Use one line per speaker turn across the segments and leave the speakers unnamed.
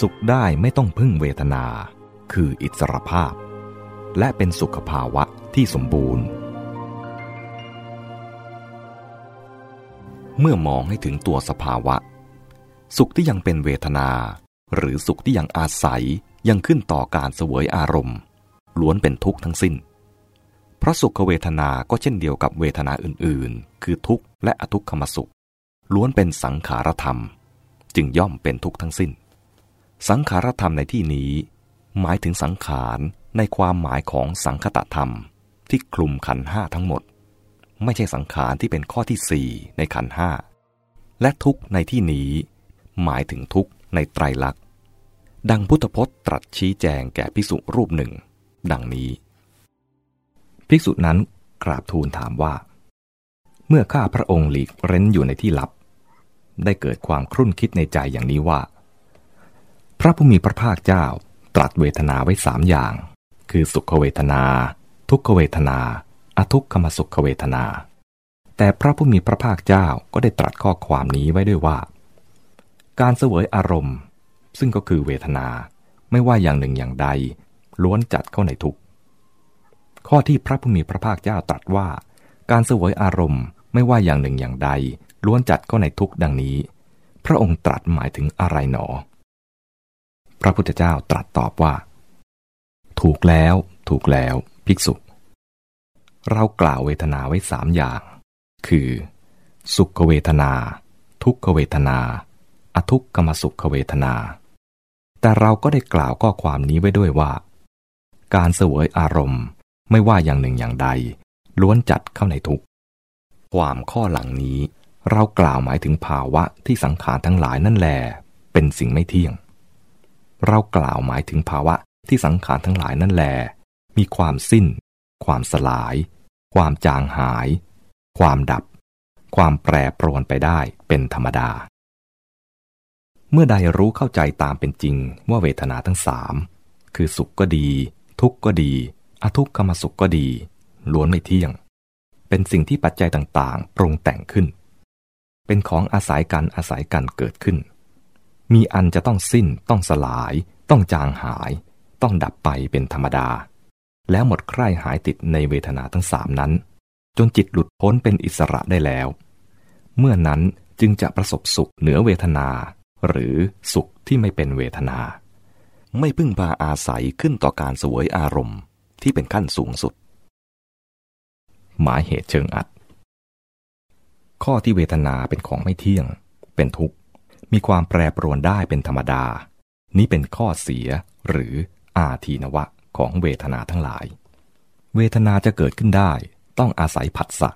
สุขได้ไม่ต้องพึ่งเวทนา คืออิสรภาพ และเป็นสุขภาวะที่สมบูรณ์ เมื่อมองให้ถึงตัวสภาวะ สุขที่ยังเป็นเวทนา หรือสุขที่ยังอาศัยยังขึ้นต่อการเสวยอารมณ์ ล้วนเป็นทุกข์ทั้งสิ้นเพราะสุขเวทนาก็เช่นเดียวกับเวทนาอื่นๆ คือทุกข์และอทุกขมสุข ล้วนเป็นสังขารธรรม จึงย่อมเป็นทุกข์ทั้งสิ้น สังขารธรรมในที่นี้ หมายถึงสังขารในความหมายของสังคตธรรม ที่คลุมขันห้าทั้งหมด ไม่ใช่สังขารที่เป็นข้อที่สี่ในขันห้าและทุกในที่นี้ หมายถึงทุกในไตรลักษณ์ดังพุทธพจน์ตรัสชี้แจงแก่ภิกษุรูปหนึ่ง ดังนี้ ภิกษุนั้นกราบทูลถามว่า เมื่อข้าพระองค์หลีกเร้นอยู่ในที่ลับ ได้เกิดความครุ่นคิดในใจอย่างนี้ว่า ระผู้มีพระภาคเจ้าตรัสเวทนาไว้สามอย่าง คือสุขเวทนา ทุกขเวทนา อทุกขมสุขเวทนา แต่พระผู้มีพระภาคเจ้าก็ได้ตรัสข้อความนี้ไว้ด้วยว่า การเสวยอารมณ์ ซึ่งก็คือเวทนาไม่ว่าอย่างหนึ่งอย่างใด ล้วนจัดเข้าในทุกข้อที่พระผู้มีพระภาคเจ้าตรัสว่า การเสวยอารมณ์ไม่ว่าอย่างหนึ่งอย่างใด ล้วนจัดเข้าในทุกดังนี้ พระองค์ตรัสหมายถึงอะไรหนอ พระพุทธเจ้าตรัสตอบว่า ถูกแล้วถูกแล้วภิกษุ เรากล่าวเวทนาไว้สามอย่าง คือ สุขเวทนา ทุกขเวทนา อทุกขมสุขเวทนา แต่เราก็ได้กล่าวข้อความนี้ไว้ด้วยว่า การเสวยอารมณ์ไม่ว่าอย่างหนึ่งอย่างใด ล้วนจัดเข้าในทุกความข้อหลังนี้ เรากล่าวหมายถึงภาวะที่สังขารทั้งหลายนั่นแล เป็นสิ่งไม่เที่ยง เรากล่าวหมายถึงภาวะที่สังขารทั้งหลายนั่นแล มีความสิ้น ความสลาย ความจางหาย ความดับ ความแปรปรวนไปได้เป็นธรรมดา เมื่อใดรู้เข้าใจตามเป็นจริงว่าเวทนาทั้งสามคือสุขก็ดี ทุกข์ก็ดี อทุกขมสุขก็ดี ล้วนไม่เที่ยง เป็นสิ่งที่ปัจจัยต่างๆ ปรุงแต่งขึ้น เป็นของอาศัยกันอาศัยกันเกิดขึ้น มีอันจะต้องสิ้น ต้องสลาย ต้องจางหาย ต้องดับไปเป็นธรรมดา แล้วหมดใคร่หายติดในเวทนาทั้งสามนั้น จนจิตหลุดพ้นเป็นอิสระได้แล้ว เมื่อนั้นจึงจะประสบสุขเหนือเวทนา หรือสุขที่ไม่เป็นเวทนา ไม่พึ่งพาอาศัยขึ้นต่อการสวยอารมณ์ที่เป็นขั้นสูงสุด หมายเหตุเชิงอัด ข้อที่เวทนาเป็นของไม่เที่ยง เป็นทุกข์ มีความแปรปรวนได้เป็นธรรมดา นี้เป็นข้อเสียหรืออาทีนวะของเวทนาทั้งหลาย เวทนาจะเกิดขึ้นได้ต้องอาศัยผัสสะ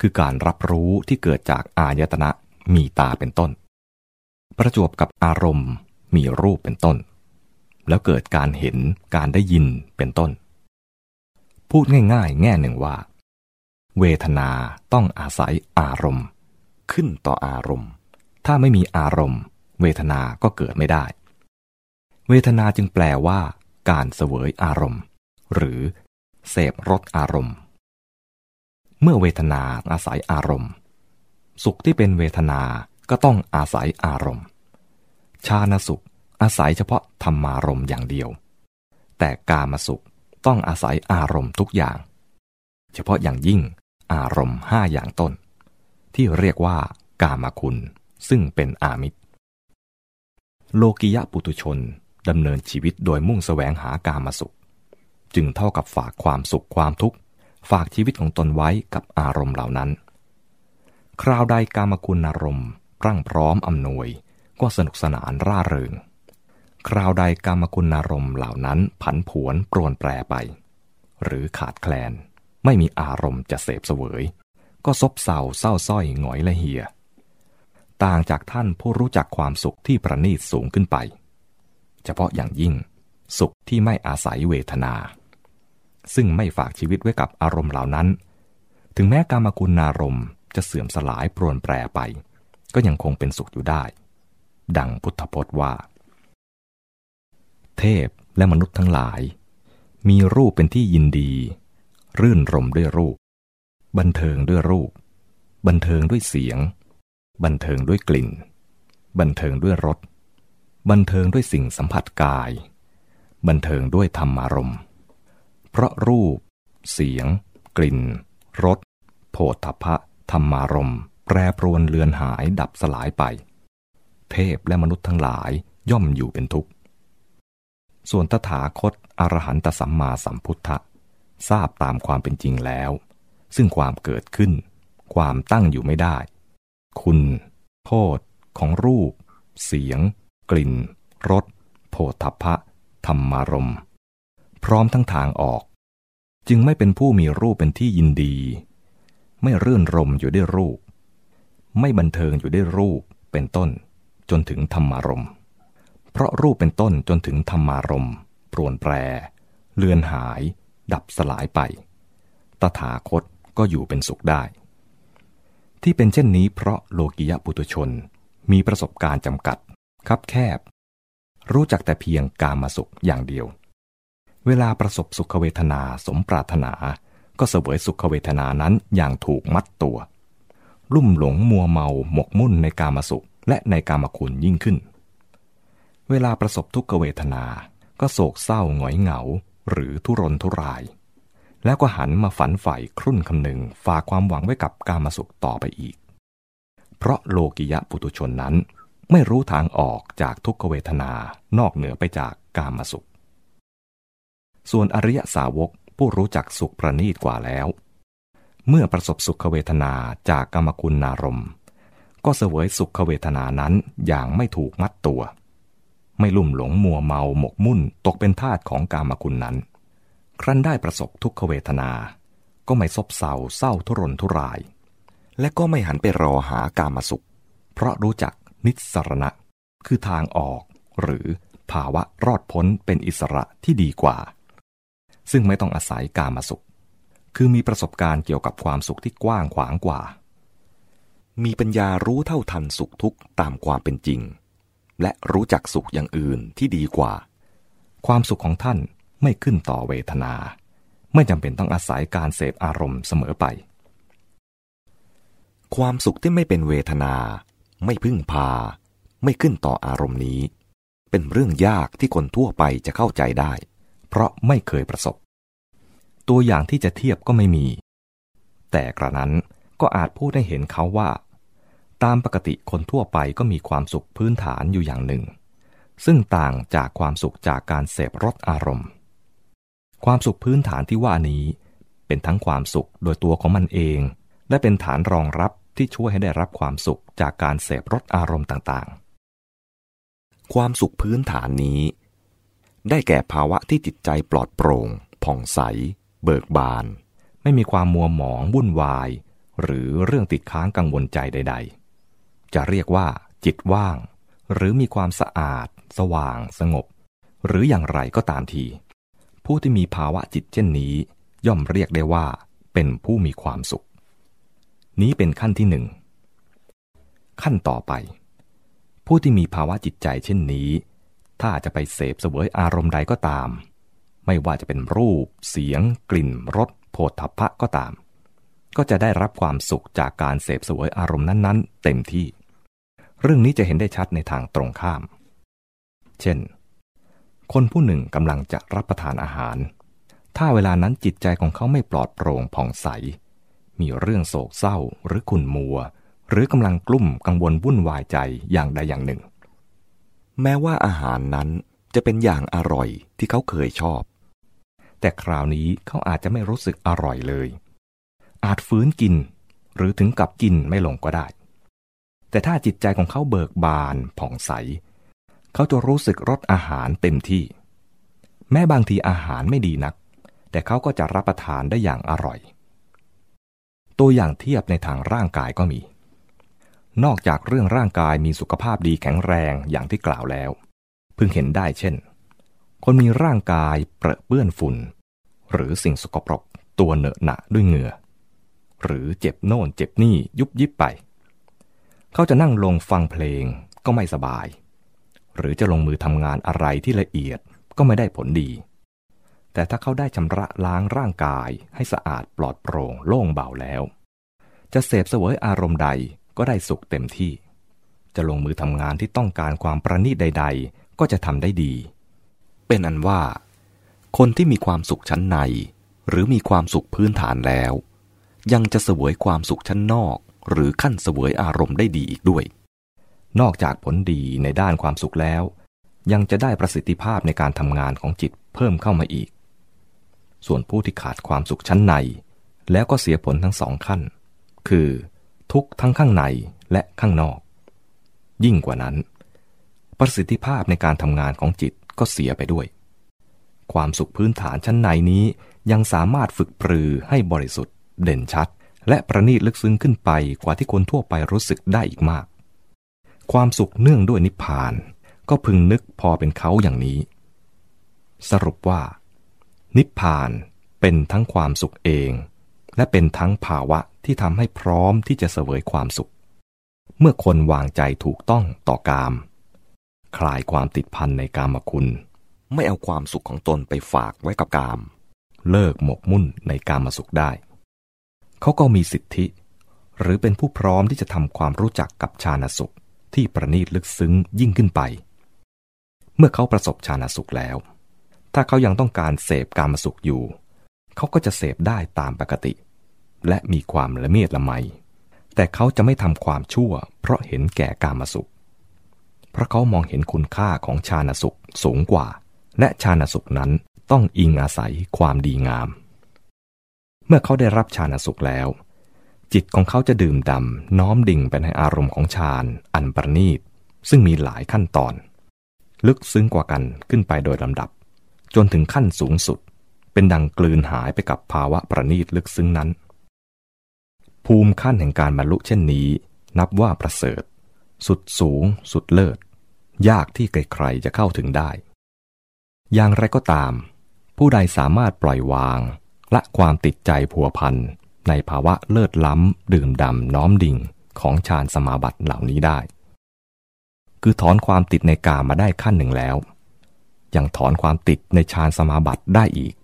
คือการรับรู้ที่เกิดจากอายตนะมีตาเป็นต้น ประจวบกับอารมณ์มีรูปเป็นต้น แล้วเกิดการเห็นการได้ยินเป็นต้น พูดง่ายๆ แง่หนึ่งว่า เวทนาต้องอาศัยอารมณ์ ขึ้นต่ออารมณ์ ถ้าไม่มีอารมณ์ เวทนาก็เกิดไม่ได้ เวทนาจึงแปลว่า การเสวยอารมณ์ หรือ เสพรสอารมณ์ เมื่อเวทนาอาศัยอารมณ์ สุขที่เป็นเวทนาก็ต้องอาศัยอารมณ์ ชาณสุขอาศัยเฉพาะธรรมารมณ์อย่างเดียว แต่กามสุขต้องอาศัยอารมณ์ทุกอย่าง เฉพาะอย่างยิ่งอารมณ์ห้าอย่างต้น ที่เรียกว่ากามคุณ ซึ่งเป็นอามิตร โลกิยะปุตุชนดำเนินชีวิตโดยมุ่งแสวงหากามสุข จึงเท่ากับฝากความสุขความทุกข์ ฝากชีวิตของตนไว้กับอารมณ์เหล่านั้น คราวใดกามคุณอารมณ์รั่งพร้อมอำนวยก็สนุกสนานร่าเริง คราวใดกรรมคุณอารมณ์เหล่านั้นผันผวนปรวนแปรไป หรือขาดแคลน ไม่มีอารมณ์จะเสพเสวย ก็ซบเซาเศร้าส้อยหงอยและเหีย ต่างจากท่านผู้รู้จักความสุขที่ประณีตสูงขึ้นไป เฉพาะอย่างยิ่ง สุขที่ไม่อาศัยเวทนา ซึ่งไม่ฝากชีวิตไว้กับอารมณ์เหล่านั้น ถึงแม้กรรมคุณอารมณ์จะเสื่อมสลายปรวนแปรไป ก็ยังคงเป็นสุขอยู่ได้ ดังพุทธพจน์ว่า เทพและมนุษย์ทั้งหลาย มีรูปเป็นที่ยินดี รื่นรมด้วยรูป บันเทิงด้วยรูป บันเทิงด้วยเสียง บันเทิงด้วยกลิ่น บันเทิงด้วยรส บันเทิงด้วยสิ่งสัมผัสกาย บันเทิงด้วยธรรมารมณ์เพราะรูป เสียง กลิ่น รสโผฏฐพะธรรมารมณ์แปรปรวนเลือนหายดับสลายไป เทพและมนุษย์ทั้งหลายย่อมอยู่เป็นทุกข์ ส่วนตถาคตอรหันตสัมมาสัมพุทธะทราบตามความเป็นจริงแล้ว ซึ่งความเกิดขึ้น ความตั้งอยู่ไม่ได้ คุณ โทษ ของรูป เสียง กลิ่น รสโผฏฐพะธรรมารม พร้อมทั้งทางออก จึงไม่เป็นผู้มีรูปเป็นที่ยินดี ไม่เรื่นรมอยู่ด้วยรูป ไม่บันเทิงอยู่ด้วยรูปเป็นต้น จนถึงธรรมารม เพราะรูปเป็นต้นจนถึงธรรมารมปรวนแปร เลือนหาย ดับสลายไป ตถาคตก็อยู่เป็นสุขได้ ที่เป็นเช่นนี้เพราะโลกิยะปุตุชน มีประสบการณ์จำกัด คับแคบ รู้จักแต่เพียงกามาสุขอย่างเดียว เวลาประสบสุขเวทนาสมปรารถนา ก็เสวยสุขเวทนานั้นอย่างถูกมัดตัว ลุ่มหลงมัวเมาหมกมุ่นในกามาสุขและในกามคุณยิ่งขึ้น เวลาประสบทุกขเวทนา ก็โศกเศร้าหงอยเหงา หรือทุรนทุราย แล้วก็หันมาฝันใฝ่ครุ่นคำหนึ่งฝากความหวังไว้กับการมาสุขต่อไปอีก เพราะโลกิยะปุตุชนนั้น ไม่รู้ทางออกจากทุกขเวทนานอกเหนือไปจากกามาสุข ส่วนอริยสาวกผู้รู้จักสุขประณีตกว่าแล้ว เมื่อประสบสุขเวทนาจากกรรมคุณนารม ก็เสวยสุขเวทนานั้นอย่างไม่ถูกมัดตัว ไม่ลุ่มหลงมัวเมาหมกมุ่นตกเป็นทาสของกามคุณนั้น ครั้นได้ประสบทุกขเวทนา ก็ไม่ซบเซาเศร้าทุรนทุราย และก็ไม่หันไปรอหากามสุข เพราะรู้จักนิสรณะ คือทางออก หรือภาวะรอดพ้นเป็นอิสระที่ดีกว่า ซึ่งไม่ต้องอาศัยกามาสุข คือมีประสบการณ์เกี่ยวกับความสุขที่กว้างขวางกว่า มีปัญญารู้เท่าทันสุขทุกข์ตามความเป็นจริง และรู้จักสุขอย่างอื่นที่ดีกว่า ความสุขของท่าน ไม่ขึ้นต่อเวทนา ไม่จำเป็นต้องอาศัยการเสพอารมณ์เสมอไป ความสุขที่ไม่เป็นเวทนา ไม่พึ่งพา ไม่ขึ้นต่ออารมณ์นี้ เป็นเรื่องยากที่คนทั่วไปจะเข้าใจได้ เพราะไม่เคยประสบ ตัวอย่างที่จะเทียบก็ไม่มี แต่กระนั้นก็อาจพูดให้เห็นเขาว่า ตามปกติคนทั่วไปก็มีความสุขพื้นฐานอยู่อย่างหนึ่งซึ่งต่างจากความสุขจากการเสพรสอารมณ์ ความสุขพื้นฐานที่ว่านี้ เป็นทั้งความสุขโดยตัวของมันเอง และเป็นฐานรองรับที่ช่วยให้ได้รับความสุขจากการเสพรสอารมณ์ต่างๆ ความสุขพื้นฐานนี้ ได้แก่ภาวะที่จิตใจปลอดโปร่งผ่องใส เบิกบาน ไม่มีความมัวหมองวุ่นวาย หรือเรื่องติดค้างกังวลใจใด ๆ จะเรียกว่า จิตว่าง หรือมีความสะอาด สว่าง สงบ หรืออย่างไรก็ตามที ผู้ที่มีภาวะจิตเช่นนี้ ย่อมเรียกได้ว่า เป็นผู้มีความสุข นี้เป็นขั้นที่หนึ่งขั้นต่อไป ผู้ที่มีภาวะจิตใจเช่นนี้ ถ้าจะไปเสพเสวยอารมณ์ใดก็ตาม ไม่ว่าจะเป็นรูป เสียง กลิ่นรสโผฏฐัพพะก็ตาม ก็จะได้รับความสุขจากการเสพเสวยอารมณ์นั้น ๆ เต็มที่ เรื่องนี้จะเห็นได้ชัดในทางตรงข้าม เช่น คนผู้หนึ่งกำลังจะรับประทานอาหาร ถ้าเวลานั้นจิตใจของเขาไม่ปลอดโปร่งผ่องใส มีเรื่องโศกเศร้าหรือขุ่นมัว หรือกำลังกลุ่มกังวลวุ่นวายใจอย่างใดอย่างหนึ่ง แม้ว่าอาหารนั้นจะเป็นอย่างอร่อยที่เขาเคยชอบ แต่คราวนี้เขาอาจจะไม่รู้สึกอร่อยเลย อาจฟื้นกิน หรือถึงกับกินไม่ลงก็ได้ แต่ถ้าจิตใจของเขาเบิกบานผ่องใส เขาจะรู้สึกรสอาหารเต็มที่ แม้บางทีอาหารไม่ดีนัก แต่เขาก็จะรับประทานได้อย่างอร่อย ตัวอย่างเทียบในทางร่างกายก็มี นอกจากเรื่องร่างกายมีสุขภาพดีแข็งแรงอย่างที่กล่าวแล้ว พึงเห็นได้เช่น คนมีร่างกายเปรอะเปื้อนฝุ่น หรือสิ่งสกปรกตัวเหนอะหนะด้วยเหงื่อ หรือเจ็บโน่นเจ็บนี่ยุบยิบไป เขาจะนั่งลงฟังเพลงก็ไม่สบาย หรือจะลงมือทำงานอะไรที่ละเอียดก็ไม่ได้ผลดี แต่ถ้าเขาได้ชำระล้างร่างกายให้สะอาดปลอดโปร่งโล่งเบาแล้ว จะเสพเสวยอารมณ์ใดก็ได้สุขเต็มที่ จะ
ลงมือทำงานที่ต้องการความประณีตใด ๆ ก็จะทำได้ดี
เป็นอันว่า คนที่มีความสุขชั้นใน หรือมีความสุขพื้นฐานแล้ว ยังจะเสวยความสุขชั้นนอก หรือขั้นเสวยอารมณ์ได้ดีอีกด้วย
นอกจากผลดีในด้านความสุขแล้ว ยังจะได้ประสิทธิภาพในการทำงานของจิตเพิ่มเข้ามาอีก ส่วนผู้ที่ขาดความสุขชั้นใน แล้วก็เสียผลทั้งสองขั้น คือ ทุกทั้งข้างในและข้างนอก ยิ่งกว่านั้น ประสิทธิภาพในการทำงานของจิตก็เสียไปด้วย ความสุขพื้นฐานชั้นในนี้ยังสามารถฝึกปรือให้บริสุทธิ์ เด่นชัด และประณีตลึกซึ้งขึ้นไปกว่าที่คนทั่วไปรู้สึกได้อีกมาก ความสุขเนื่องด้วยนิพพาน ก็พึงนึกพอเป็นเขาอย่างนี้ สรุปว่า นิพพานเป็นทั้งความสุขเอง และเป็นทั้งภาวะที่ทำให้พร้อมที่จะเสวยความสุข เมื่อคนวางใจถูกต้องต่อกาม คลายความติดพันในกามคุณ
ไม่เอาความสุขของตนไปฝากไว้กับกาม
เลิกหมกมุ่นในกามสุขได้ เขาก็มีสิทธิ หรือเป็นผู้พร้อมที่จะทำความรู้จักกับฌานสุข ที่ประณีตลึกซึ้งยิ่งขึ้นไป เมื่อเขาประสบฌานสุขแล้ว ถ้าเขายังต้องการเสพการมสุขอยู่ เขาก็จะเสพได้ตามปกติ และมีความละเมียดละไม แต่เขาจะไม่ทำความชั่ว เพราะเห็นแก่การมสุข เพราะเขามองเห็นคุณค่าของฌานสุขสูงกว่า และฌานสุขนั้นต้องอิงอาศัยความดีงาม เมื่อเขาได้รับฌานสุขแล้ว จิตของเขาจะดื่มดำน้อมดิ่งไปในอารมณ์ของฌานอันประณีต ซึ่งมีหลายขั้นตอน ลึกซึ้งกว่ากันขึ้นไปโดยลำดับ จนถึงขั้นสูงสุด เป็นดังกลืนหายไปกับภาวะประณีตลึกซึ้งนั้น ภูมิขั้นแห่งการบรรลุเช่นนี้ นับว่าประเสริฐ สุดสูง สุดเลิศ ยากที่ใครๆจะเข้าถึงได้ อย่างไรก็ตาม ผู้ใดสามารถปล่อยวาง ละความติดใจผัวพัน ในภาวะเลิศล้ำ ดื่มดำน้อมดิ่งของฌานสมาบัติเหล่านี้ได้ คือถอนความติดในกามมาได้ขั้นหนึ่งแล้ว ยังถอนความติดในฌานสมาบัติได้อีก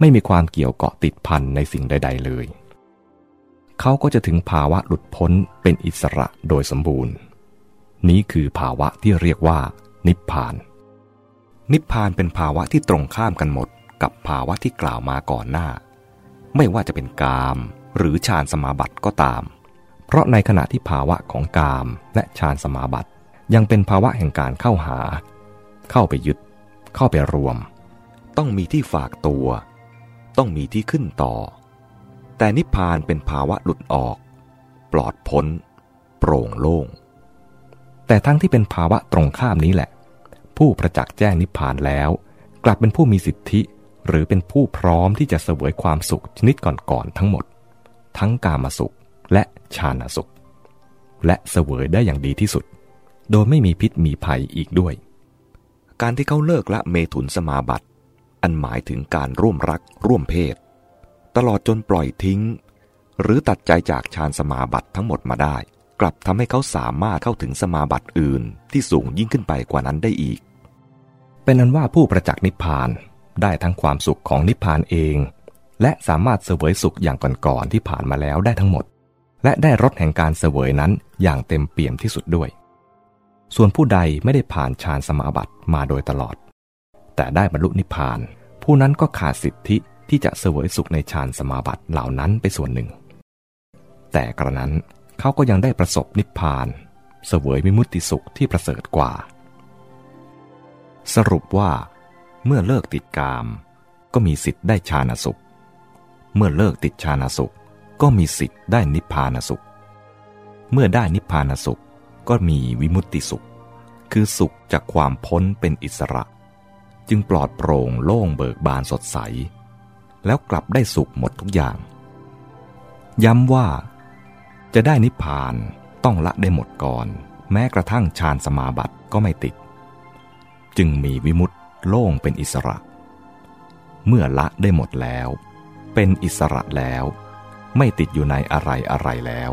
ไม่มีความเกี่ยวเกาะติดพันในสิ่งใด ๆ เลย เขาก็จะถึงภาวะหลุดพ้นเป็นอิสระโดยสมบูรณ์ นี้คือภาวะที่เรียกว่า นิพพาน
นิพพานเป็นภาวะที่ตรงข้ามกันหมดกับภาวะที่กล่าวมาก่อนหน้า ไม่ว่าจะเป็นกาม หรือฌานสมาบัติก็ตาม
เพราะในขณะที่ภาวะของกามและฌานสมาบัติ ยังเป็นภาวะแห่งการเข้าหา เข้าไปยึด เข้าไปรวม
ต้องมีที่ฝากตัว ต้องมีที่ขึ้นต่อ แต่นิพพานเป็นภาวะหลุดออก ปลอดพ้น โปร่งโล่ง
แต่ทั้งที่เป็นภาวะตรงข้ามนี้แหละ ผู้ประจักษ์แจ้งนิพพานแล้ว กลับเป็นผู้มีสิทธิ หรือเป็นผู้พร้อมที่จะเสวยความสุขชนิดก่อนๆทั้งหมด ทั้งกามสุขและฌานสุข และเสวยได้อย่างดีที่สุด โดยไม่มีพิษมีภัยอีกด้วย
การที่เขาเลิกละเมถุนสมาบัติ อันหมายถึงการร่วมรักร่วมเพศ ตลอดจนปล่อยทิ้ง หรือตัดใจจากฌานสมาบัติทั้งหมดมาได้ กลับทำให้เขาสามารถเข้าถึงสมาบัติอื่นที่สูงยิ่งขึ้นไปกว่านั้นได้อีก
เป็นนั้นว่าผู้ประจักษ์นิพพาน ได้ทั้งความสุขของนิพพานเอง และสามารถเสวยสุขอย่างก่อนๆที่ผ่านมาแล้วได้ทั้งหมด และได้รสแห่งการเสวยนั้นอย่างเต็มเปี่ยมที่สุดด้วย ส่วนผู้ใดไม่ได้ผ่านฌานสมาบัติมาโดยตลอด แต่ได้บรรลุนิพพาน ผู้นั้นก็ขาดสิทธิที่จะเสวยสุขในฌานสมาบัติเหล่านั้นไปส่วนหนึ่ง แต่กระนั้นเขาก็ยังได้ประสบนิพพาน เสวยมิมุติสุขที่ประเสริฐกว่า สรุปว่า เมื่อเลิกติดกาม ก็มีสิทธิ์ได้ฌานสุข เมื่อเลิกติดฌานสุข ก็มีสิทธิ์ได้นิพพานสุข เมื่อได้นิพพานสุข ก็มีวิมุตติสุข คือสุขจากความพ้นเป็นอิสระ จึงปลอดโปร่งโล่งเบิกบานสดใส แล้วกลับได้สุขหมดทุกอย่าง ย้ำว่า จะได้นิพพานต้องละได้หมดก่อน แม้กระทั่งฌานสมาบัติก็ไม่ติด จึงมีวิมุตติ โล่งเป็นอิสระ เมื่อละได้หมดแล้ว เป็นอิสระแล้ว ไม่ติดอยู่ในอะไรอะไรแล้ว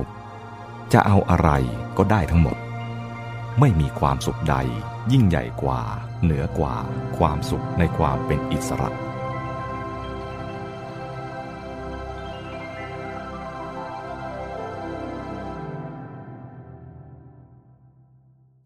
จะเอาอะไรก็ได้ทั้งหมด ไม่มีความสุขใดยิ่งใหญ่กว่า เหนือกว่า ความสุขในความเป็นอิสระ